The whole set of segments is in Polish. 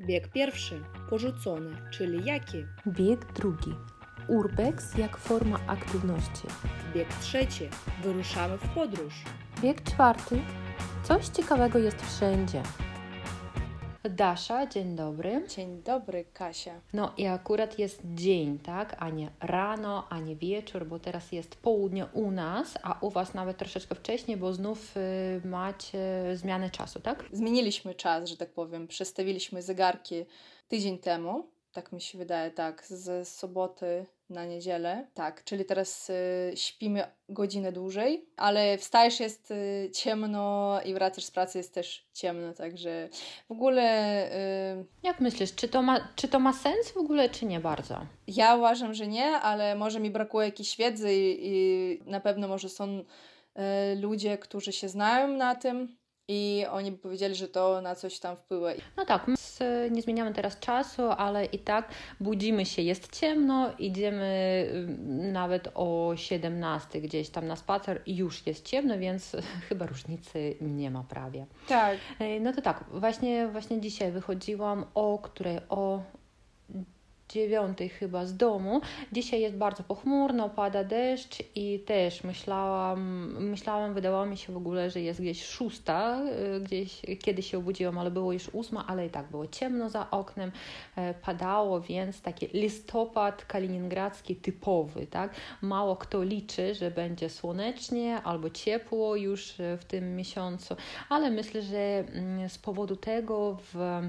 Bieg pierwszy porzucony, czyli jaki? Bieg drugi. Urbex jak forma aktywności. Bieg trzeci wyruszamy w podróż. Bieg czwarty. Coś ciekawego jest wszędzie. Dasza, dzień dobry. Dzień dobry, Kasia. No i akurat jest dzień, tak? A nie rano, a nie wieczór, bo teraz jest południe u nas, a u Was nawet troszeczkę wcześniej, bo znów y, macie zmianę czasu, tak? Zmieniliśmy czas, że tak powiem. Przestawiliśmy zegarki tydzień temu. Tak mi się wydaje, tak, z soboty na niedzielę. Tak, czyli teraz y, śpimy godzinę dłużej, ale wstajesz, jest y, ciemno i wracasz z pracy, jest też ciemno, także w ogóle y, Jak myślisz, czy to, ma, czy to ma sens w ogóle, czy nie bardzo? ja uważam, że nie, ale może mi brakuje jakiejś wiedzy i, i na pewno może są y, ludzie, którzy się znają na tym i oni by powiedzieli, że to na coś tam wpływa. No tak, s- nie zmieniamy teraz czasu, ale i tak budzimy się, jest ciemno, idziemy y, nawet o 17 gdzieś tam na spacer i już jest ciemno, więc chyba różnicy nie ma prawie. Tak, Ej, No to tak, właśnie, właśnie dzisiaj wychodziłam o której? O dziewiątej chyba z domu. Dzisiaj jest bardzo pochmurno, pada deszcz i też myślałam, myślałam, wydawało mi się w ogóle, że jest gdzieś szósta, y, gdzieś kiedy się obudziłam, ale było już ósma, ale i tak było ciemno za oknem, e, padało, więc taki listopad kaliningradzki typowy, tak? Mało kto liczy, że będzie słonecznie albo ciepło już e, w tym miesiącu, ale myślę, że mm, z powodu tego w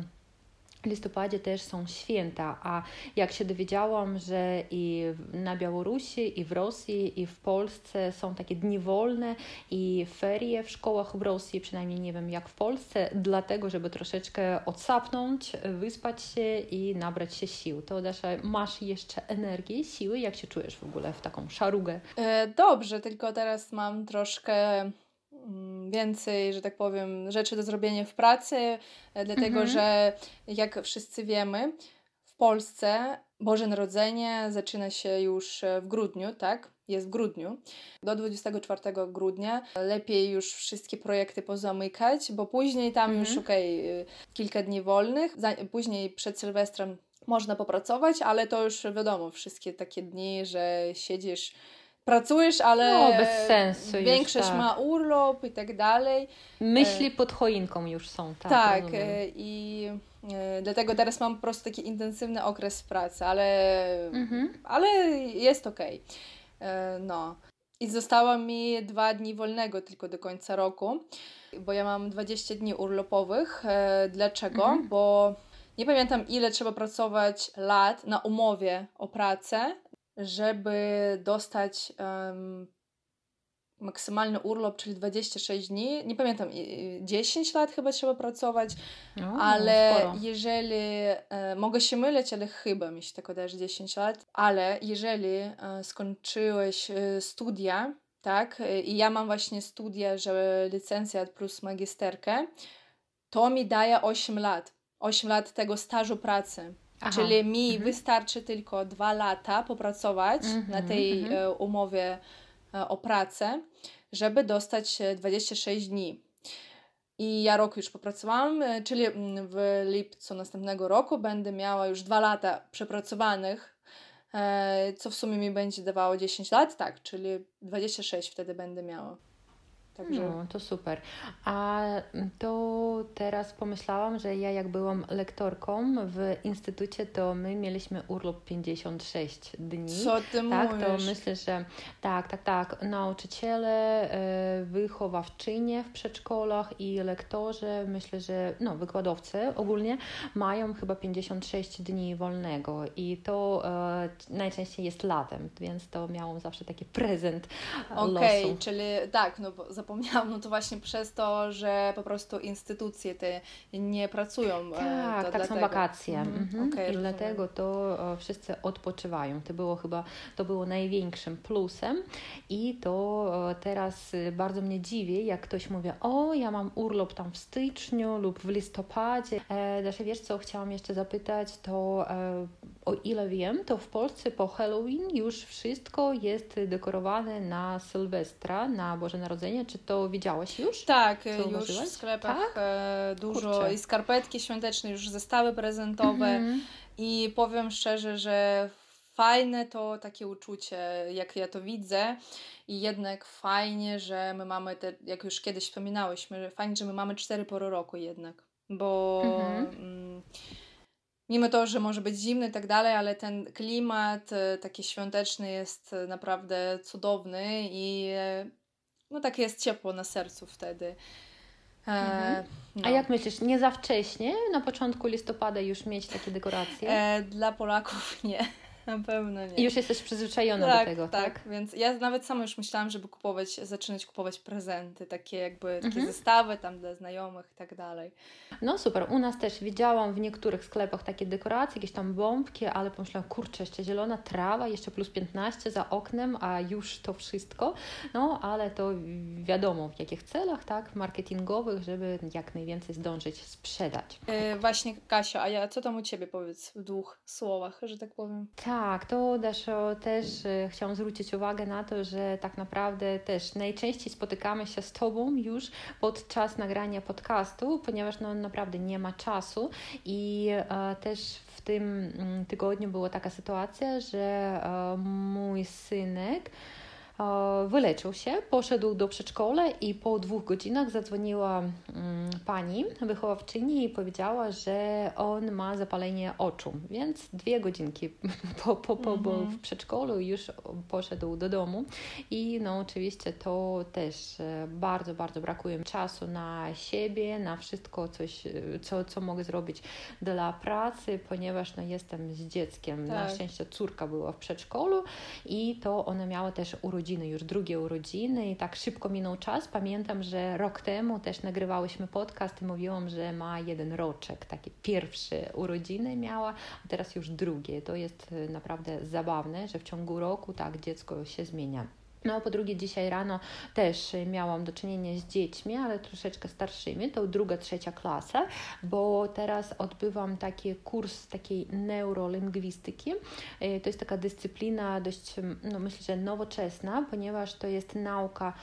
listopadzie też są święta, a jak się dowiedziałam, że i na Białorusi, i w Rosji, i w Polsce są takie dni wolne i ferie w szkołach w Rosji, przynajmniej nie wiem jak w Polsce, dlatego, żeby troszeczkę odsapnąć, wyspać się i nabrać się sił. To Dasza, masz jeszcze energię, siły? Jak się czujesz w ogóle w taką szarugę? E, Dobrze, tylko teraz mam troszkę więcej, że tak powiem, rzeczy do zrobienia w pracy, e, dlatego Mhm. że jak wszyscy wiemy, w Polsce Boże Narodzenie zaczyna się już e, w grudniu, tak? Jest w grudniu. Do 24 grudnia lepiej już wszystkie projekty pozamykać, bo później tam Mhm. już okej, y, kilka dni wolnych, później przed Sylwestrem można popracować, ale to już wiadomo, wszystkie takie dni, że siedzisz, pracujesz, ale No, bez sensu już, większość tak. ma urlop i tak dalej. Myśli pod choinką już są, tak? Tak, rozumiem. e, i e, dlatego teraz mam po prostu taki intensywny okres pracy, ale, Mhm. ale jest okej. E, No. I zostało mi dwa dni wolnego tylko do końca roku, bo ja mam 20 dni urlopowych. E, Dlaczego? Mhm. Bo nie pamiętam, ile trzeba pracować lat na umowie o pracę, żeby dostać em, maksymalny urlop, czyli 26 dni. Nie pamiętam, i- i 10 lat chyba trzeba pracować, O, ale No, sporo. jeżeli, e, mogę się mylić, ale chyba mi się tak wydaje, że 10 lat, ale jeżeli e, skończyłeś e, studia, tak, i ja mam właśnie studia, że licencjat plus magisterkę, to mi daje 8 lat. 8 lat tego stażu pracy. Aha. Czyli mi Mhm. wystarczy tylko dwa lata popracować Mhm, na tej mhm. e, umowie e, o pracę, żeby dostać e, 26 dni. I ja rok już popracowałam, e, czyli mm, w lipcu następnego roku będę miała już dwa lata przepracowanych, e, co w sumie mi będzie dawało 10 lat, tak, czyli 26 wtedy będę miała. Także No, to super. A to teraz pomyślałam, że ja jak byłam lektorką w instytucie, to my mieliśmy urlop 56 dni. co ty Tak, to mówisz? myślę, że tak, tak, tak. Nauczyciele, e, wychowawczynie w przedszkolach i lektorzy, myślę, że no, wykładowcy ogólnie mają chyba 56 dni wolnego i to e, najczęściej jest latem, więc to miałam zawsze taki prezent Okej, losu. czyli tak, no bo zapomniałam, no to właśnie przez to, że po prostu instytucje te nie pracują. e, Tak, tak są dlatego. wakacje. Mhm, Mhm. okej, I rozumiem. dlatego to e, wszyscy odpoczywają. To było chyba to było największym plusem i to e, teraz bardzo mnie dziwi, jak ktoś mówi, o ja mam urlop tam w styczniu lub w listopadzie. Dasza, wiesz co, chciałam jeszcze zapytać, to o ile wiem, to w Polsce po Halloween już wszystko jest dekorowane na Sylwestra, na Boże Narodzenie. Czy to widziałaś już? Tak, już w sklepach tak? E, dużo Kurczę. i skarpetki świąteczne, już zestawy prezentowe mhm. i powiem szczerze, że fajne to takie uczucie, jak ja to widzę. I jednak fajnie, że my mamy te, jak już kiedyś wspominałyśmy, że fajnie, że my mamy cztery pory roku jednak. Bo mhm. mm, mimo to, że może być zimny i tak dalej, ale ten klimat e, taki świąteczny jest naprawdę cudowny i e, no takie jest ciepło na sercu wtedy. E, mhm. no. A jak myślisz, nie za wcześnie, na początku listopada już mieć takie dekoracje? E, dla Polaków nie. Na pewno nie. I już jesteś przyzwyczajona tak, do tego, tak? Tak, więc ja nawet sama już myślałam, żeby kupować, zaczynać kupować prezenty, takie jakby takie mhm. zestawy tam dla znajomych i tak dalej. No super, u nas też widziałam w niektórych sklepach takie dekoracje, jakieś tam bombki, ale pomyślałam, kurczę, jeszcze zielona trawa, jeszcze plus 15 za oknem, a już to wszystko. No, ale to wiadomo w jakich celach, tak, marketingowych, żeby jak najwięcej zdążyć sprzedać. Yy, właśnie Kasia, a ja co tam u Ciebie powiedz w dwóch słowach, że tak powiem? Tak, tak, to Daszo, też e, chciałam zwrócić uwagę na to, że tak naprawdę też najczęściej spotykamy się z Tobą już podczas nagrania podcastu, ponieważ no, naprawdę nie ma czasu i e, też w tym mm, tygodniu była taka sytuacja, że e, mój synek wyleczył się, poszedł do przedszkola i po dwóch godzinach zadzwoniła mm, pani wychowawczyni i powiedziała, że on ma zapalenie oczu, więc dwie godzinki po, po, po mhm. w przedszkolu już poszedł do domu i no oczywiście to też e, bardzo, bardzo brakuje czasu na siebie, na wszystko coś, e, co, co mogę zrobić dla pracy, ponieważ no, jestem z dzieckiem. Tak. Na szczęście córka była w przedszkolu i to ona miała też urodziny urodziny, już drugie urodziny i tak szybko minął czas. Pamiętam, że rok temu też nagrywałyśmy podcast i mówiłam, że ma jeden roczek, takie pierwsze urodziny miała, a teraz już drugie. To jest y, naprawdę zabawne, że w ciągu roku tak dziecko się zmienia. No, po drugie, dzisiaj rano też miałam do czynienia z dziećmi, ale troszeczkę starszymi, to druga, trzecia klasa, bo teraz odbywam taki kurs takiej neurolingwistyki. E, to jest taka dyscyplina dość, no myślę, że nowoczesna, ponieważ to jest nauka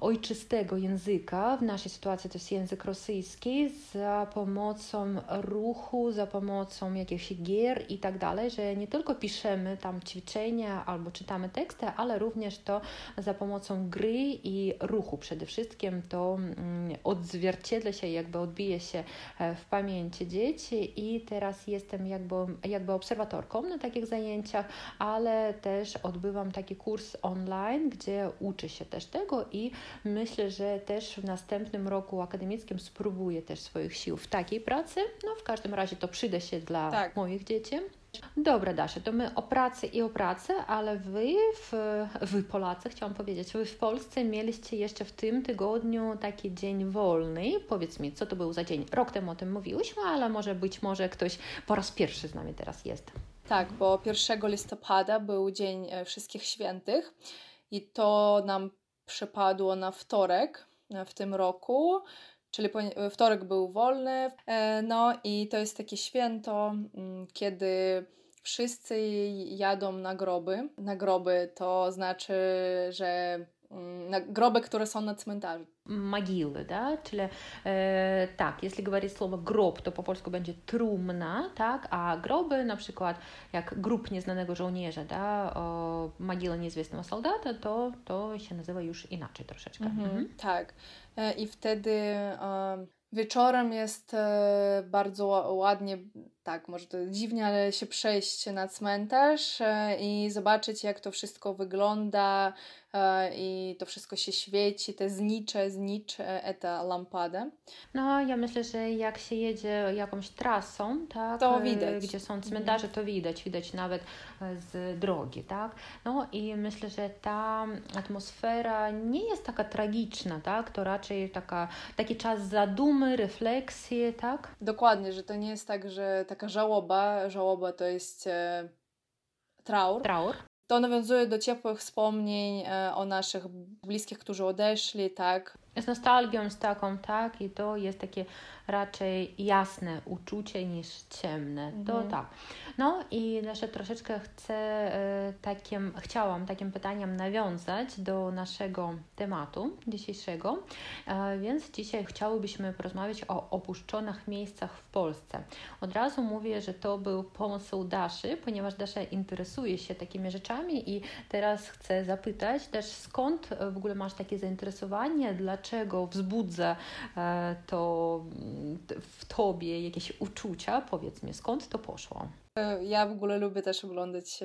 ojczystego języka, w naszej sytuacji to jest język rosyjski, za pomocą ruchu, za pomocą jakichś gier i tak dalej, że nie tylko piszemy tam ćwiczenia albo czytamy teksty, ale również to za pomocą gry i ruchu. Przede wszystkim to mm, odzwierciedla się, jakby odbije się e, w pamięci dzieci. I teraz jestem jakby, jakby obserwatorką na takich zajęciach, ale też odbywam taki kurs online, gdzie uczy się też tego i Myślę, że też w następnym roku akademickim spróbuję też swoich sił w takiej pracy. No w każdym razie to przyda się dla tak. moich dzieci. Dobra, Dasza, to my o pracy i o pracy, ale wy, w, wy Polacy, chciałam powiedzieć, wy w Polsce mieliście jeszcze w tym tygodniu taki dzień wolny. Powiedz mi, co to był za dzień? Rok temu o tym mówiłyśmy, ale może być może ktoś po raz pierwszy z nami teraz jest. Tak, bo 1 listopada był Dzień e, Wszystkich Świętych i to nam przypadło na wtorek e, w tym roku, czyli e, wtorek był wolny. E, no i to jest takie święto, mm, kiedy wszyscy jadą na groby. Na groby to znaczy, że mm, na groby, które są na cmentarzu могилы, да, czyli e, tak, jeśli говорить słowo grob, to po polsku będzie trumna, tak, a groby na przykład jak grób nieznanego żołnierza, da, o, могила nieizwiestnego soldata, to, to się nazywa już inaczej troszeczkę. Mhm, mhm. Tak, e, i wtedy e, wieczorem jest e, bardzo ładnie, tak, może to dziwnie, ale się przejść na cmentarz e, i zobaczyć, jak to wszystko wygląda, E, i to wszystko się świeci, te znicze, znicz, eta lampada. No, ja myślę, że jak się jedzie jakąś trasą, tak, to widać. gdzie są cmentarze, to widać, widać nawet e, z drogi, tak. No i myślę, że ta atmosfera nie jest taka tragiczna, tak, to raczej taka, taki czas zadumy, refleksji, tak. Dokładnie, że to nie jest tak, że taka żałoba, żałoba to jest e, traur. Traur. To nawiązuje do ciepłych wspomnień e, o naszych bliskich, którzy odeszli, tak? Z nostalgią, z taką, tak, i to jest takie raczej jasne uczucie niż ciemne. To Mhm. tak. No i jeszcze troszeczkę chcę e, takim, chciałam takim pytaniem nawiązać do naszego tematu dzisiejszego, e, więc dzisiaj chciałybyśmy porozmawiać o opuszczonych miejscach w Polsce. Od razu mówię, że to był pomysł Daszy, ponieważ Dasza interesuje się takimi rzeczami i teraz chcę zapytać też skąd w ogóle masz takie zainteresowanie, dlaczego wzbudza e, to w tobie jakieś uczucia? Powiedz mi, skąd to poszło? E, Ja w ogóle lubię też oglądać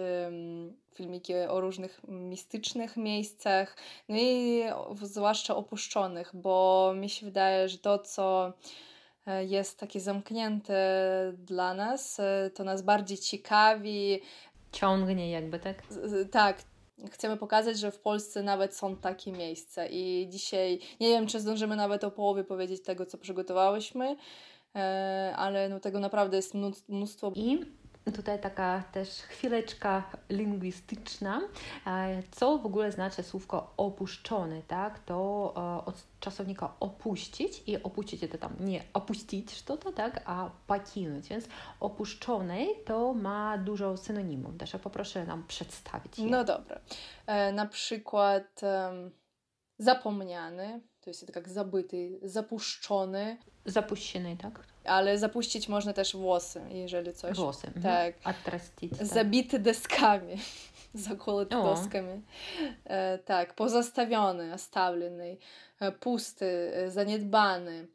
filmiki o różnych mistycznych miejscach, no i zwłaszcza opuszczonych, bo mi się wydaje, że to, co e, jest takie zamknięte dla nas, to nas bardziej ciekawi. Ciągnie jakby, tak? Tak, chcemy pokazać, że w Polsce nawet są takie miejsca i dzisiaj nie wiem, czy zdążymy nawet o połowie powiedzieć tego, co przygotowałyśmy, e, ale no tego naprawdę jest mnóstwo. I tutaj taka też chwileczka lingwistyczna. E, Co w ogóle znaczy słówko opuszczony, tak? To e, od czasownika opuścić i opuścić to tam nie opuścić to, tak, a покинуть. Więc opuszczony to ma dużo synonimów. Dasza, poproszę nam przedstawić je. No dobra. E, na przykład em, zapomniany, to jest tak jak zabyty, zapuszczony, Zapuściny, tak? ale zapuścić można też włosy, jeżeli coś. Włosy. mhm. Tak. Отрастить, tak. Zabity deskami, zakłuty O. doskami. E, tak, pozastawiony, oставленный, e, pusty, e, zaniedbany,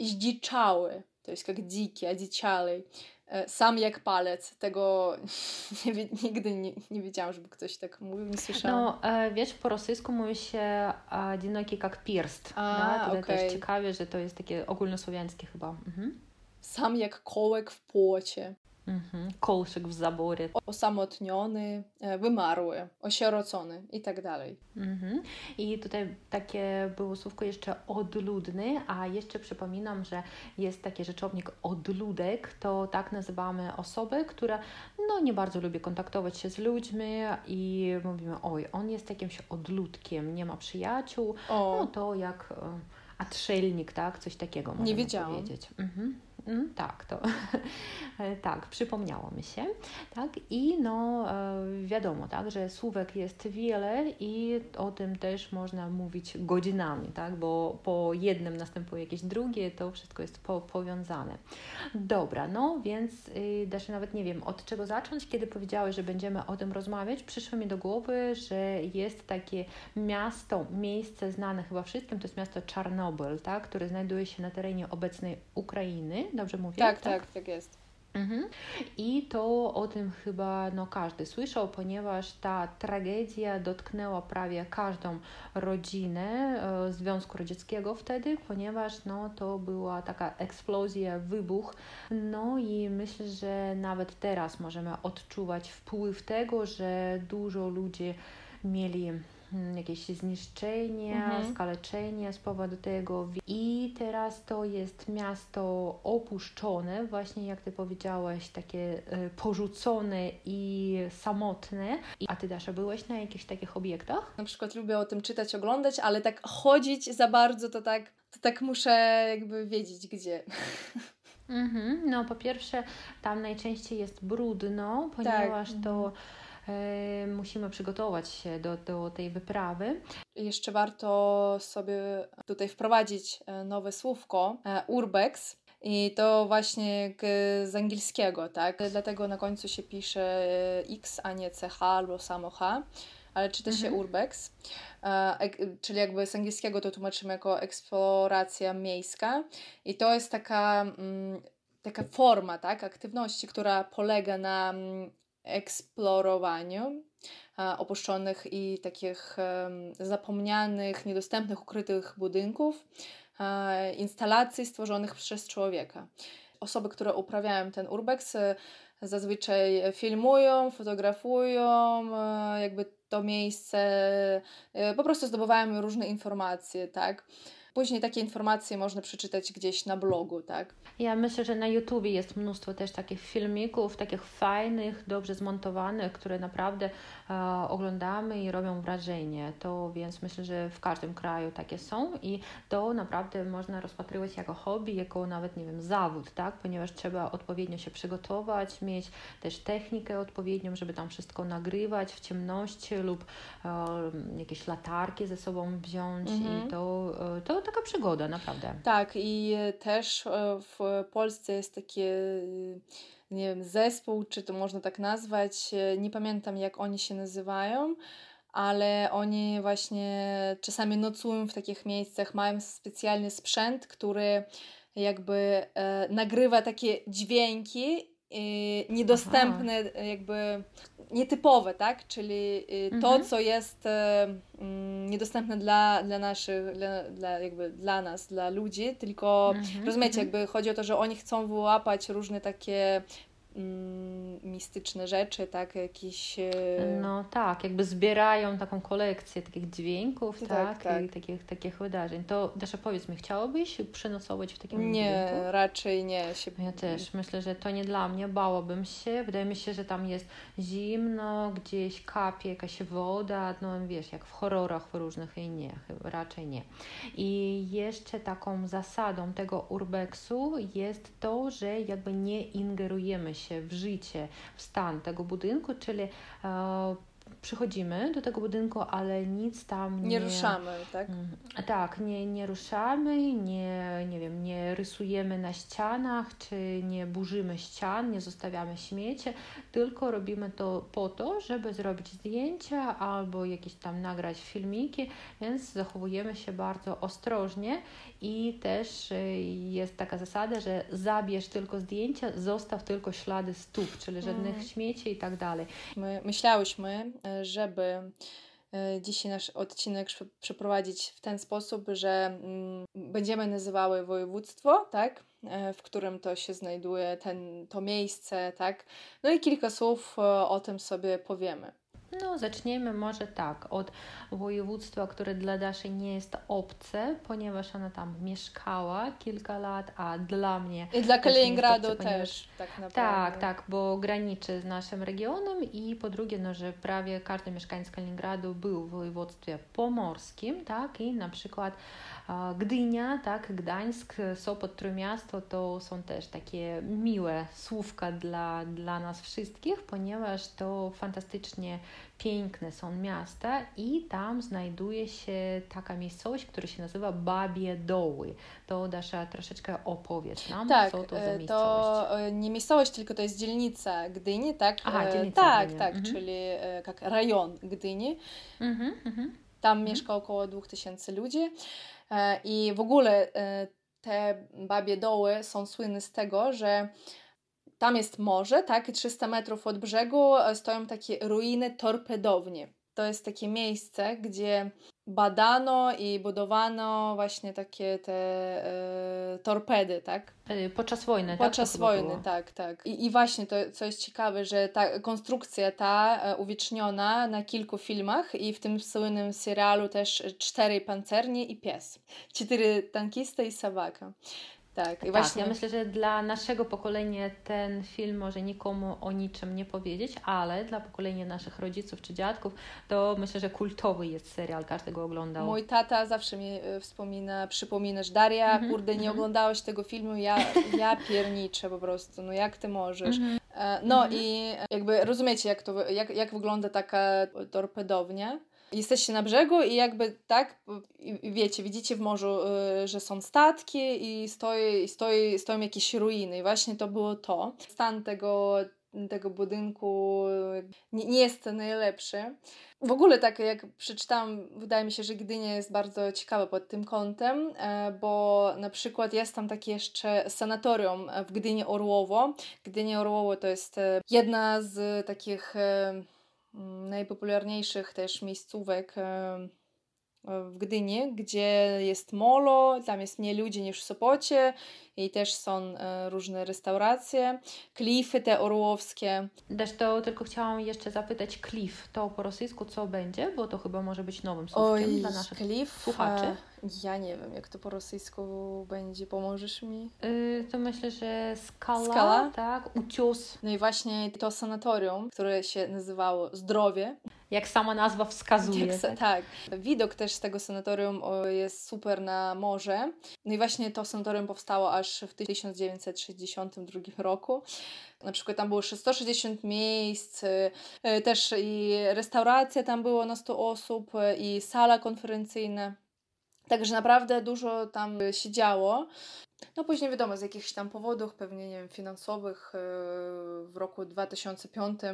zdziczały, to jest jak dziki, odzieciały. E, Sam jak palec. Tego nie, wi- nigdy nie, nie wiedziałam, żeby ktoś tak mówił, nie słyszałam. No, e, wiesz, po rosyjsku mówi się одинокий как перст. A, да? Tutaj okej. też ciekawie, że to jest takie ogólnosłowiańskie chyba. Mhm. Sam jak kołek w płocie. Mhm. Kolszyk w zaborie. Osamotniony, e, wymarły, osierocony i tak dalej. Mhm. I tutaj takie było słówko jeszcze odludny, a jeszcze przypominam, że jest taki rzeczownik odludek, to tak nazywamy osobę, która no, nie bardzo lubi kontaktować się z ludźmi i mówimy, oj, on jest jakimś odludkiem, nie ma przyjaciół, O, no to jak e, atrzelnik, tak, coś takiego możemy wiedziałam. powiedzieć. Mhm. Mm, tak, to tak, przypomniało mi się. Tak, i no e, wiadomo, tak, że słówek jest wiele i o tym też można mówić godzinami, tak, bo po jednym następuje jakieś drugie, to wszystko jest po, powiązane. Dobra, no więc y, Dasza, nawet nie wiem od czego zacząć, kiedy powiedziałeś, że będziemy o tym rozmawiać, przyszło mi do głowy, że jest takie miasto, miejsce znane chyba wszystkim, to jest miasto Czarnobyl, tak, które znajduje się na terenie obecnej Ukrainy, dobrze mówię? tak, tak, tak jest. Mhm. I to o tym chyba no, każdy słyszał, ponieważ ta tragedia dotknęła prawie każdą rodzinę e, Związku Radzieckiego wtedy, ponieważ no, to była taka eksplozja, wybuch. No i myślę, że nawet teraz możemy odczuwać wpływ tego, że dużo ludzi mieli jakieś zniszczenie, Mhm. skaleczenie z powodu tego. I teraz to jest miasto opuszczone, właśnie jak ty powiedziałaś, takie e, porzucone i samotne. A ty, Dasza, byłeś na jakichś takich obiektach? Na przykład lubię o tym czytać, oglądać, ale tak chodzić za bardzo, to tak, to tak muszę jakby wiedzieć gdzie. Mhm. No, po pierwsze, tam najczęściej jest brudno, ponieważ to e, musimy przygotować się do, do tej wyprawy. Jeszcze warto sobie tutaj wprowadzić e, nowe słówko e, urbex. I to właśnie z angielskiego, tak? Dlatego na końcu się pisze e, x, a nie ch albo samo h, ale czyta się Mhm. urbex. E, czyli jakby z angielskiego to tłumaczymy jako eksploracja miejska. I to jest taka, mm, taka forma, tak? Aktywności, która polega na mm, eksplorowaniu opuszczonych i takich zapomnianych, niedostępnych, ukrytych budynków, instalacji stworzonych przez człowieka. Osoby, które uprawiają ten urbex, e, zazwyczaj filmują, fotografują e, jakby to miejsce, e, po prostu zdobywają różne informacje, tak. Później takie informacje można przeczytać gdzieś na blogu, tak? Ja myślę, że na YouTubie jest mnóstwo też takich filmików, takich fajnych, dobrze zmontowanych, które naprawdę oglądamy i robią wrażenie. To więc myślę, że w każdym kraju takie są i to naprawdę można rozpatrywać jako hobby, jako nawet, nie wiem, zawód, tak? Ponieważ trzeba odpowiednio się przygotować, mieć też technikę odpowiednią, żeby tam wszystko nagrywać w ciemności lub e, jakieś latarki ze sobą wziąć Mhm. i to, e, to taka przygoda, naprawdę. Tak, i też e, w Polsce jest taki, nie wiem, zespół, czy to można tak nazwać, e, nie pamiętam jak oni się nazywają, ale oni właśnie czasami nocują w takich miejscach, mają specjalny sprzęt, który jakby e, nagrywa takie dźwięki e, niedostępne, e, jakby nietypowe, tak? Czyli e, to, Mhm. co jest e, mm, niedostępne dla, dla naszych, dla, dla, jakby dla nas, dla ludzi, tylko Mhm, rozumiecie, mhm. jakby chodzi o to, że oni chcą wyłapać różne takie mistyczne rzeczy, tak? Jakieś... e, No tak, jakby zbierają taką kolekcję takich dźwięków, Tak, tak, tak. i takich, takich wydarzeń. To Dasza, powiedz mi, chciałabyś przenocować w takim Nie, raczej nie. Się... Ja też myślę, że to nie dla mnie, bałabym się. Wydaje mi się, że tam jest zimno, gdzieś kapie jakaś woda, no wiesz, jak w horrorach różnych i nie, raczej nie. I jeszcze taką zasadą tego urbexu jest to, że jakby nie ingerujemy się w życie, w stan tego budynku, czyli e, przychodzimy do tego budynku, ale nic tam nie... Nie ruszamy, tak? Mm, Tak, nie, nie ruszamy, nie, nie wiem, nie rysujemy na ścianach, czy nie burzymy ścian, nie zostawiamy śmieci, tylko robimy to po to, żeby zrobić zdjęcia albo jakieś tam nagrać filmiki, więc zachowujemy się bardzo ostrożnie i też y, jest taka zasada, że zabierz tylko zdjęcia, zostaw tylko ślady stóp, czyli żadnych Mhm. śmieci i tak dalej. My myślałyśmy, e, żeby e, dzisiaj nasz odcinek prze- przeprowadzić w ten sposób, że mm, będziemy nazywały województwo, tak? E, W którym to się znajduje, ten, to miejsce, tak? No i kilka słów e, o tym sobie powiemy. No, zaczniemy może tak od województwa, które dla Daszy nie jest obce, ponieważ ona tam mieszkała kilka lat, a dla mnie I dla Kaliningradu obce, ponieważ- też, tak naprawdę. tak, tak, bo graniczy z naszym regionem i po drugie, no, że prawie każdy mieszkaniec Kaliningradu był w województwie pomorskim, tak, i na przykład Gdynia, tak, Gdańsk, Sopot, Trójmiasto to są też takie miłe słówka dla, dla nas wszystkich, ponieważ to fantastycznie piękne są miasta i tam znajduje się taka miejscowość, która się nazywa Babie Doły. To Dasza troszeczkę opowiedz nam, Tak, co to za e, miejscowość. to e, nie miejscowość, tylko to jest dzielnica Gdyni, tak? Aha, E, dzielnica Tak, Gdyni, tak, mhm. czyli jak rajon Gdyni. Mhm, mhm. Tam mieszka około 2000 ludzi i w ogóle te babie doły są słynne z tego, że tam jest morze, tak, i 300 metrów od brzegu e, stoją takie ruiny torpedownie. To jest takie miejsce, gdzie badano i budowano właśnie takie te e, torpedy, tak? Y, Podczas wojny, tak? Podczas wojny, było. tak, tak. I, I właśnie to, co jest ciekawe, że ta konstrukcja ta e, uwieczniona na kilku filmach i w tym słynnym serialu też cztery pancernie i pies. Cztery tankista i sabaka. Tak, i Tak, właśnie... ja myślę, że dla naszego pokolenia ten film może nikomu o niczym nie powiedzieć, ale dla pokolenia naszych rodziców czy dziadków to myślę, że kultowy jest serial, każdy go oglądał. Mój tata zawsze mi e, wspomina, przypominasz, Daria, Mhm, kurde, nie mhm. oglądałaś tego filmu, ja, ja pierniczę po prostu, no jak ty możesz. Mhm. E, No Mhm. i jakby rozumiecie, jak, to, jak, jak wygląda taka torpedownia. Jesteście na brzegu i jakby tak, wiecie, widzicie w morzu, y, że są statki i stoi, stoi, stoją jakieś ruiny. I właśnie to było to. Stan tego, tego budynku nie, nie jest najlepszy. W ogóle tak jak przeczytałam, wydaje mi się, że Gdynia jest bardzo ciekawa pod tym kątem, e, bo na przykład jest tam takie jeszcze sanatorium w Gdyni Orłowo. Gdynia Orłowo to jest e, jedna z takich e, najpopularniejszych też miejscówek w Gdyni, gdzie jest molo, tam jest mniej ludzi niż w Sopocie i też są e, różne restauracje, klify te orłowskie. Też to tylko chciałam jeszcze zapytać, klif to po rosyjsku co będzie, bo to chyba może być nowym słówkiem Oj, dla naszych klif, słuchaczy. e, Ja nie wiem, jak to po rosyjsku będzie, pomożesz mi? Y, to myślę, że skala, Skala? tak, ucios, No i właśnie to sanatorium, które się nazywało Zdrowie, jak sama nazwa wskazuje. Jak tak? tak. Widok też z tego sanatorium jest super na morze. No i właśnie to sanatorium powstało aż w 1962 roku. Na przykład tam było 160 miejsc, y, y, też i restauracja tam było na 100 osób, y, i sala konferencyjna. Także naprawdę dużo tam się działo. No później wiadomo, z jakichś tam powodów, pewnie nie wiem, finansowych, y, w roku 2005 y,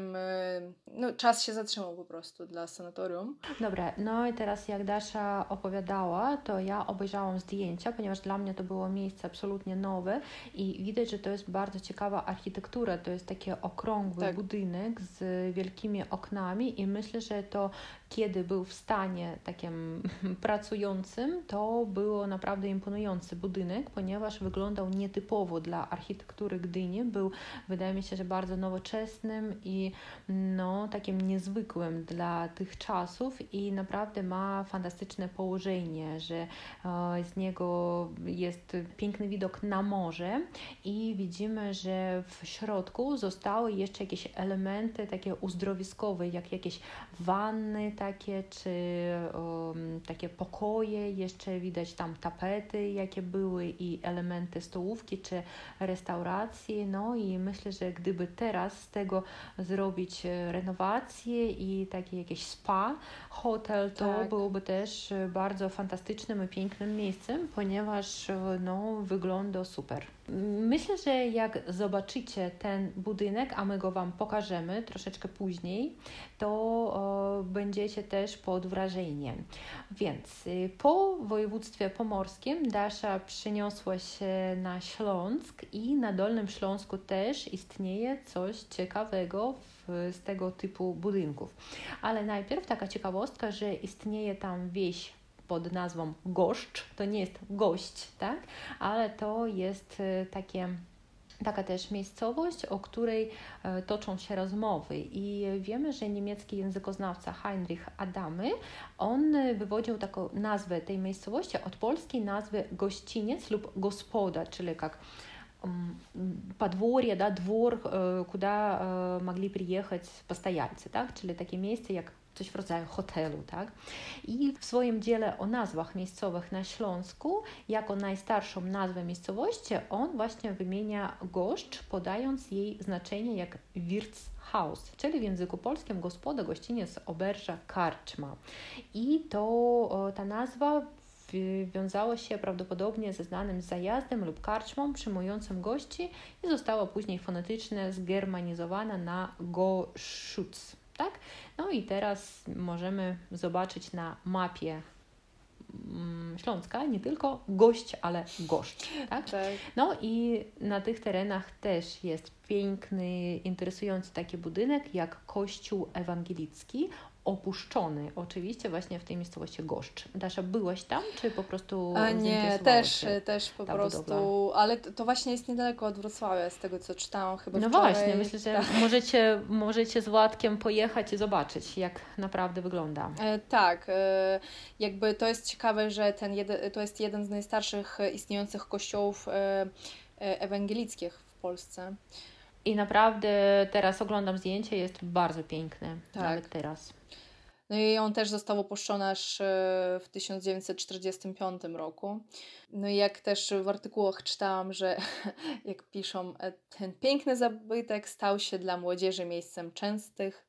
no, czas się zatrzymał po prostu dla sanatorium. Dobra, no i teraz jak Dasza opowiadała, to ja obejrzałam zdjęcia, ponieważ dla mnie to było miejsce absolutnie nowe i widać, że to jest bardzo ciekawa architektura. To jest taki okrągły Tak. budynek z wielkimi oknami i myślę, że to kiedy był w stanie takim pracującym, to było naprawdę imponujący budynek, ponieważ wyglądał nietypowo dla architektury Gdyni. Był, wydaje mi się, że bardzo nowoczesnym i no, takim niezwykłym dla tych czasów i naprawdę ma fantastyczne położenie, że e, z niego jest piękny widok na morze i widzimy, że w środku zostały jeszcze jakieś elementy takie uzdrowiskowe, jak jakieś wanny takie, czy um, takie pokoje, jeszcze widać tam tapety, jakie były i elementy stołówki, czy restauracji, no i myślę, że gdyby teraz z tego zrobić e, renowację i takie jakieś spa, hotel, to Tak. byłoby też e, bardzo fantastycznym i pięknym miejscem, ponieważ e, no, wygląda super. Myślę, że jak zobaczycie ten budynek, a my go Wam pokażemy troszeczkę później, to będziecie też pod wrażeniem. Więc y, po województwie pomorskim Dasza przyniosła się na Śląsk i na Dolnym Śląsku też istnieje coś ciekawego z tego typu budynków. Ale najpierw taka ciekawostka, że istnieje tam wieś pod nazwą Goszcz. To nie jest gość, tak? Ale to jest y, takie taka też miejscowość, o której e, toczą się rozmowy. I wiemy, że niemiecki językoznawca Heinrich Adamy, on e, wywodził taką nazwę tej miejscowości od polskiej nazwy gościniec lub gospoda, czyli jak м, подворье, да, двор, э, куда э, могли приехать постояльцы, tak? czyli takie miejsce jak coś w rodzaju hotelu. Tak? I w swoim dziele o nazwach miejscowych na Śląsku, jako najstarszą nazwę miejscowości, on właśnie wymienia goszcz, podając jej znaczenie jak Wirtshaus, czyli w języku polskim gospoda, gościniec, oberża, karczma. I to ta nazwa wiązała się prawdopodobnie ze znanym zajazdem lub karczmą przyjmującym gości i została później fonetycznie zgermanizowana na Goszutz. Tak? No i teraz możemy zobaczyć na mapie mm, Śląska nie tylko gość, ale goszcz. Tak? Tak. No i na tych terenach też jest piękny, interesujący taki budynek jak Kościół Ewangelicki, opuszczony oczywiście właśnie w tej miejscowości Goszcz. Dasza, byłaś tam, czy po prostu A nie, też, też po prostu, budowla? ale to, to właśnie jest niedaleko od Wrocławia, z tego co czytałam chyba No wczoraj. właśnie, myślę, że Tak. możecie, możecie z Władkiem pojechać i zobaczyć, jak naprawdę wygląda. E, Tak, e, jakby to jest ciekawe, że ten jeden, to jest jeden z najstarszych istniejących kościołów e, e, ewangelickich w Polsce. I naprawdę teraz oglądam zdjęcie, jest bardzo piękne, Tak. nawet teraz. No i on też został opuszczony aż e, w 1945 roku. No i jak też w artykułach czytałam, że jak piszą, e, ten piękny zabytek stał się dla młodzieży miejscem częstych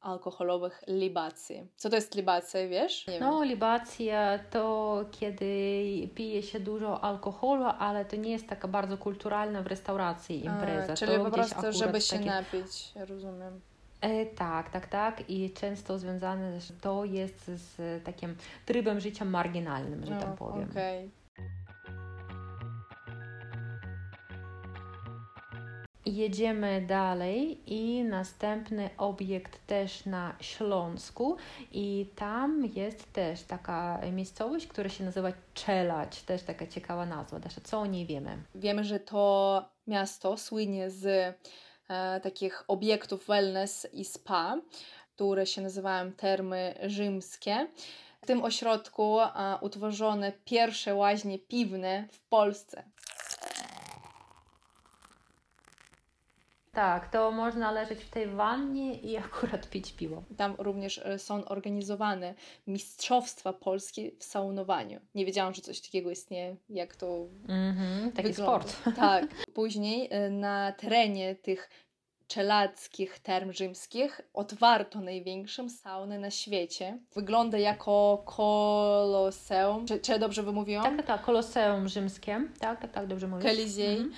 alkoholowych libacji. Co to jest libacja, wiesz? Nie No, libacja to kiedy pije się dużo alkoholu, ale to nie jest taka bardzo kulturalna w restauracji wiem. impreza. A, czyli to po prostu, żeby się takie... napić, rozumiem. E, tak, tak, tak. I często związane to jest z takim trybem życia marginalnym, że tak No, powiem. Okej. Jedziemy dalej i następny obiekt też na Śląsku i tam jest też taka miejscowość, która się nazywa Czelać, też taka ciekawa nazwa. Dasza, co o niej wiemy? Wiemy, że to miasto słynie z takich obiektów wellness i spa, które się nazywają termy rzymskie. W tym ośrodku e, utworzono pierwsze łaźnie piwne w Polsce. Tak, to można leżeć w tej wannie i akurat pić piwo. Tam również e, są organizowane mistrzostwa polskie w saunowaniu. Nie wiedziałam, że coś takiego istnieje, jak to Mhm, taki wygląda. sport. Tak. Później e, na terenie tych czeladzkich term rzymskich otwarto największą saunę na świecie. Wygląda jako koloseum. Czy, czy dobrze wymówiłam? Tak, tak, tak, Koloseum rzymskie. Tak, tak, tak, dobrze mówisz. Kolizej. Mhm.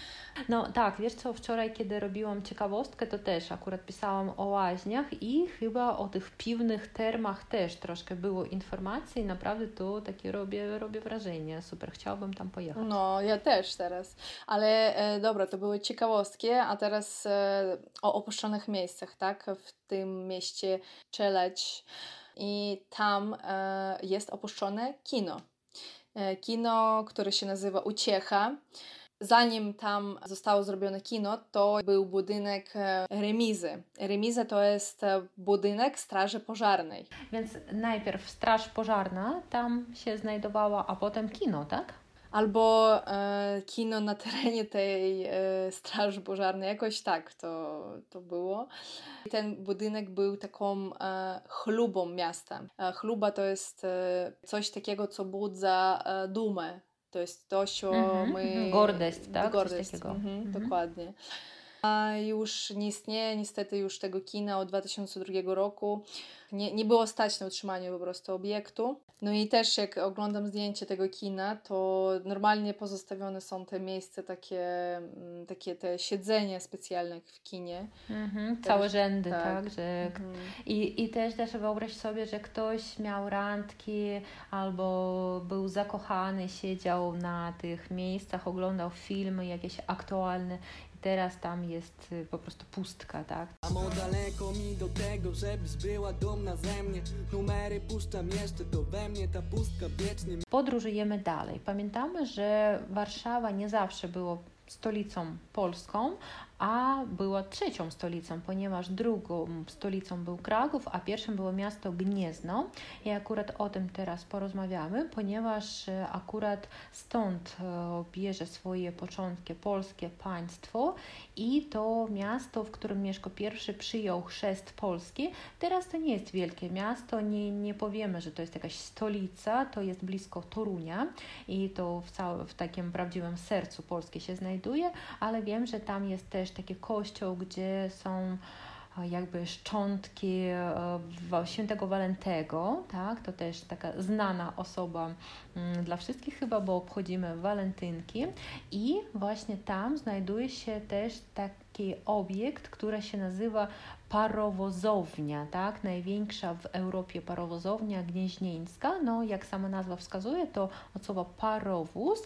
No tak, wiesz co, wczoraj kiedy robiłam ciekawostkę, to też akurat pisałam o łaźniach i chyba o tych piwnych termach też troszkę było informacji i naprawdę to takie robię, robię wrażenie. Super, chciałabym tam pojechać. No, ja też teraz. Ale e, dobra, to były ciekawostki, a teraz e, o opuszczonych miejscach, tak? W tym mieście Czeladź. I tam e, jest opuszczone kino. E, kino, które się nazywa Uciecha. Zanim tam zostało zrobione kino, to był budynek e, remizy. Remiza to jest e, budynek Straży Pożarnej. Więc najpierw straż pożarna tam się znajdowała, a potem kino, tak? Albo e, kino na terenie tej e, Straży Pożarnej, jakoś tak to, to było. I Ten budynek był taką e, chlubą miasta. E, chluba to jest e, coś takiego, co budza e, dumę. To jest to, co Mhm, my... mhm. Gordość, tak? Gordość, mhm, Mhm. dokładnie. A już nie istnieje niestety już tego kina od 2002 roku. Nie, nie było stać na utrzymanie po prostu obiektu. No i też jak oglądam zdjęcie tego kina, to normalnie pozostawione są te miejsca, takie, mm, takie te siedzenie specjalne w kinie. Mhm, Też, całe rzędy, tak. tak, że Mhm. I, I też też wyobraź sobie, że ktoś miał randki albo był zakochany, siedział na tych miejscach, oglądał filmy jakieś aktualne teraz tam jest y, po prostu pustka, tak? Mamo daleko mi do tego, żebyś była dumna ze mnie Numery puszczam jeszcze, to we mnie ta pustka wiecznie Podróżujemy dalej. Pamiętamy, że Warszawa nie zawsze była stolicą polską, a była trzecią stolicą, ponieważ drugą stolicą był Kraków, a pierwszym było miasto Gniezno. I akurat o tym teraz porozmawiamy, ponieważ e, akurat stąd e, bierze swoje początki polskie państwo i to miasto, w którym Mieszko I przyjął chrzest Polski. Teraz to nie jest wielkie miasto, nie, nie powiemy, że to jest jakaś stolica, to jest blisko Torunia i to w, całym, w takim prawdziwym sercu Polski się znajduje, ale wiem, że tam jest też taki kościół, gdzie są e, jakby szczątki e, świętego Walentego, tak? To też taka znana osoba mm, dla wszystkich chyba, bo obchodzimy walentynki i właśnie tam znajduje się też taki obiekt, który się nazywa parowozownia, tak? Największa w Europie parowozownia gnieźnieńska. No, jak sama nazwa wskazuje, to od słowa parowóz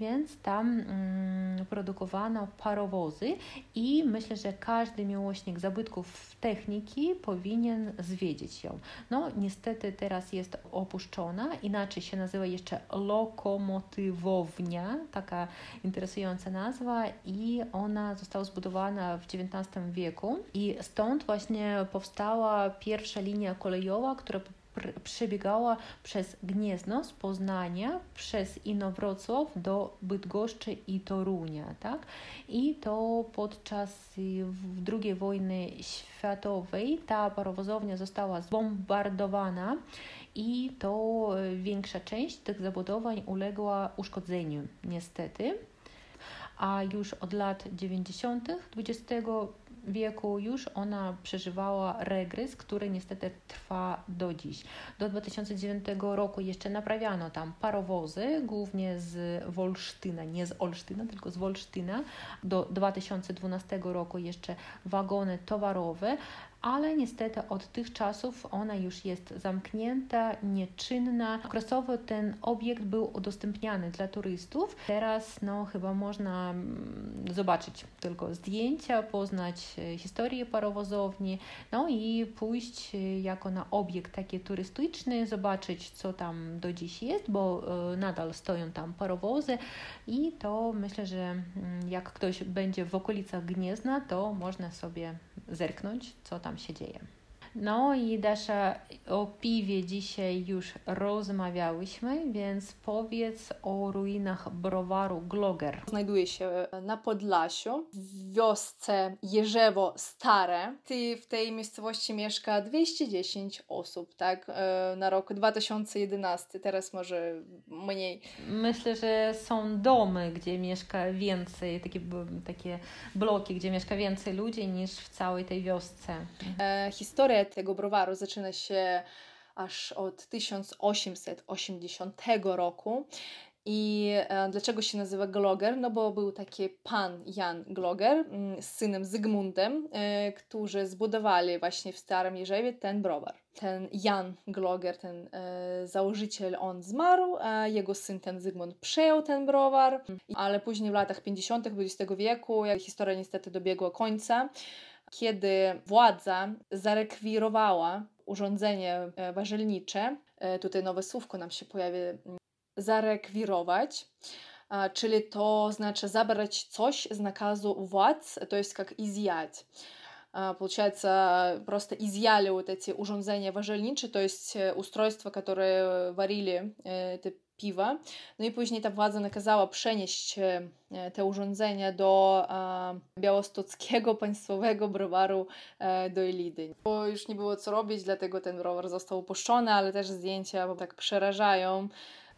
Więc tam mm, produkowano parowozy i myślę, że każdy miłośnik zabytków techniki powinien zwiedzić ją. No niestety teraz jest opuszczona, inaczej się nazywa jeszcze lokomotywownia, taka interesująca nazwa i ona została zbudowana w XIX wieku i stąd właśnie powstała pierwsza linia kolejowa, która przebiegała przez Gniezno z Poznania, przez Inowrocław do Bydgoszczy i Torunia, tak? I to podczas y, II wojny światowej ta parowozownia została zbombardowana i to y, większa część tych zabudowań uległa uszkodzeniu, niestety a już od lat 90. XX wieku już ona przeżywała regres, który niestety trwa do dziś. Do 2009 roku jeszcze naprawiano tam parowozy, głównie z Wolsztyna, nie z Olsztyna, tylko z Wolsztyna. Do 2012 roku jeszcze wagony towarowe, ale niestety od tych czasów ona już jest zamknięta, nieczynna. Okresowo ten obiekt był udostępniany dla turystów. Teraz no, chyba można mm, zobaczyć tylko zdjęcia, poznać e, historię parowozowni, no i pójść e, jako na obiekt taki turystyczny, zobaczyć co tam do dziś jest, bo e, nadal stoją tam parowozy i to myślę, że mm, jak ktoś będzie w okolicach Gniezna, to można sobie zerknąć, co tam się dzieje. No i Dasza, o piwie dzisiaj już rozmawiałyśmy, więc powiedz o ruinach browaru Gloger. Znajduje się na Podlasiu, w wiosce Jerzewo Stare. Ty w tej miejscowości mieszka 210 osób, tak? E, na rok 2011, teraz może mniej. Myślę, że są domy, gdzie mieszka więcej, takie, takie bloki, gdzie mieszka więcej ludzi niż w całej tej wiosce. E, historia tego browaru zaczyna się aż od 1880 roku. I e, dlaczego się nazywa Gloger? No bo był taki pan Jan Gloger mm, z synem Zygmuntem, e, którzy zbudowali właśnie w Starym Jerzewie ten browar. Ten Jan Gloger, ten e, założyciel, on zmarł, jego syn, ten Zygmunt, przejął ten browar, ale później w latach 50. XX wieku, jak historia niestety dobiegła końca, kiedy władza zarekwirowała urządzenie e, warzelnicze, e, tutaj nowe słówko nam się pojawi, mm, zarekwirować, czyli to znaczy zabrać coś z nakazu władz, to jest jak изъять. Получается, просто изъяли вот эти урządzenia warzelnicze, to jest устройства, которые варили te piwa. No i później ta władza nakazała przenieść e, te urządzenia do białostockiego państwowego browaru e, do Elidy. Bo już nie było co robić, dlatego ten browar został upuszczony, ale też zdjęcia tak przerażają.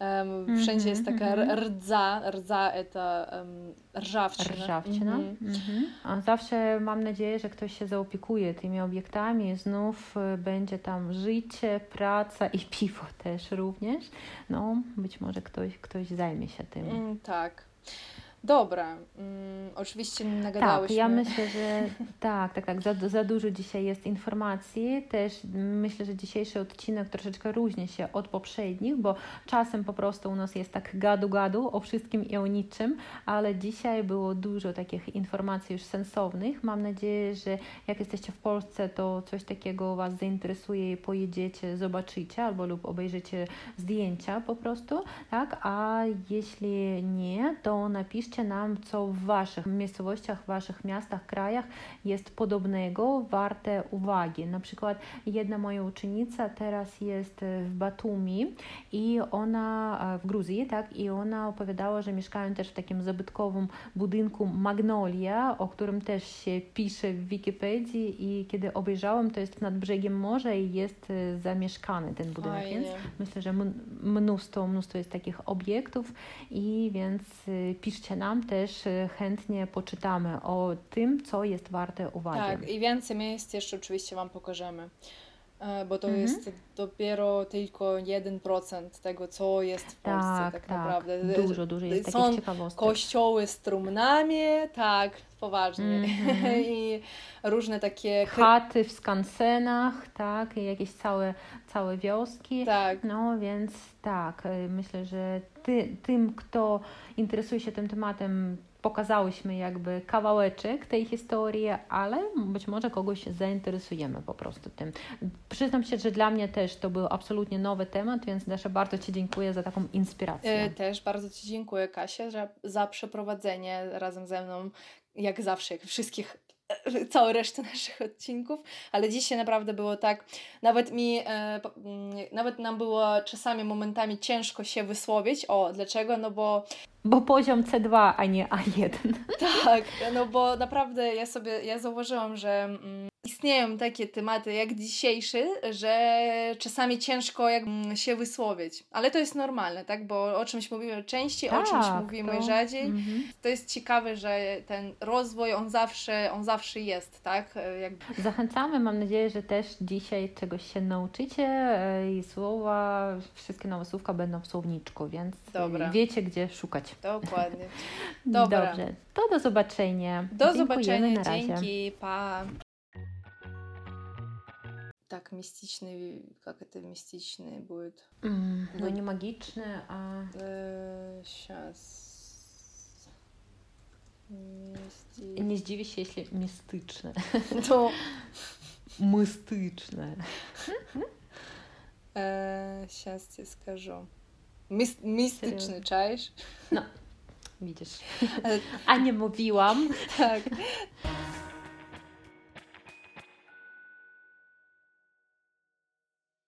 Um, wszędzie jest taka Mhm, rdza, rdza to um, rżawczyna. Rżawczyna. Mhm. Mhm. A zawsze mam nadzieję, że ktoś się zaopiekuje tymi obiektami. Znów y, będzie tam życie, praca i piwo też również. No, być może ktoś, ktoś zajmie się tym. Mm, tak. Dobra, mm, oczywiście nagadałyśmy. Tak, ja myślę, że tak, tak, tak. Za, za dużo dzisiaj jest informacji. Też myślę, że dzisiejszy odcinek troszeczkę różni się od poprzednich, bo czasem po prostu u nas jest tak gadu-gadu o wszystkim i o niczym, ale dzisiaj było dużo takich informacji już sensownych. Mam nadzieję, że jak jesteście w Polsce, to coś takiego Was zainteresuje i pojedziecie, zobaczycie albo lub obejrzycie zdjęcia po prostu, tak? A jeśli nie, to napiszcie nam, co w Waszych miejscowościach, w Waszych miastach, krajach jest podobnego, warte uwagi. Na przykład jedna moja uczennica teraz jest w Batumi i ona w Gruzji, tak, i ona opowiadała, że mieszkają też w takim zabytkowym budynku Magnolia, o którym też się pisze w Wikipedii i kiedy obejrzałam, to jest nad brzegiem morza i jest zamieszkany ten budynek, Fajnie. więc myślę, że mnóstwo, mnóstwo jest takich obiektów i więc piszcie nam też chętnie poczytamy o tym, co jest warte uwagi. Tak, i więcej miejsc jeszcze oczywiście Wam pokażemy. E, Bo to Mhm. jest dopiero tylko 1% tego, co jest w Polsce tak, tak, naprawdę. Dużo, dużo jest Są takich ciekawostek. Kościoły z trumnami, tak, poważnie. Mhm. I różne takie... Chaty w skansenach, tak, i jakieś całe, całe wioski. Tak, No więc tak, y, myślę, że ty, tym, kto interesuje się tym tematem, pokazałyśmy jakby kawałeczek tej historii, ale być może kogoś zainteresujemy po prostu tym. Przyznam się, że dla mnie też to był absolutnie nowy temat, więc Dasza bardzo Ci dziękuję za taką inspirację. E, Też bardzo Ci dziękuję, Kasia, że, za przeprowadzenie razem ze mną, jak zawsze, jak wszystkich, całą resztę naszych odcinków, ale dzisiaj naprawdę było tak, nawet mi, e, mm, nawet nam było czasami momentami ciężko się wysłowić. O, dlaczego? No bo Bo poziom C2, a nie A1. tak, no bo naprawdę ja sobie, ja zauważyłam, że mm, istnieją takie tematy jak dzisiejszy, że czasami ciężko jak mm, się wysłowić, ale to jest normalne, tak, bo o czymś mówimy częściej, o czymś Tak, mówimy to- rzadziej. Mhm. To jest ciekawe, że ten rozwój, on zawsze, on zawsze jest, tak? E, Jakby, Zachęcamy, mam nadzieję, że też dzisiaj czegoś się nauczycie e, i słowa, wszystkie nowe słówka będą w słowniczku, więc Dobra. wiecie, gdzie szukać. dokładnie. Dobra. Dobrze, to do zobaczenia. Do Dziękujemy, zobaczenia, dzięki, pa. так мистично, как это мистичное будет? Mm, ну, ну не магичное, а... Э, Сейчас. Мисти... Не здивись, если мистичное. То... Ну. Мистичное. Сейчас э, тебе скажу. Mistyczny, czaisz? No, widzisz. A nie mówiłam. tak.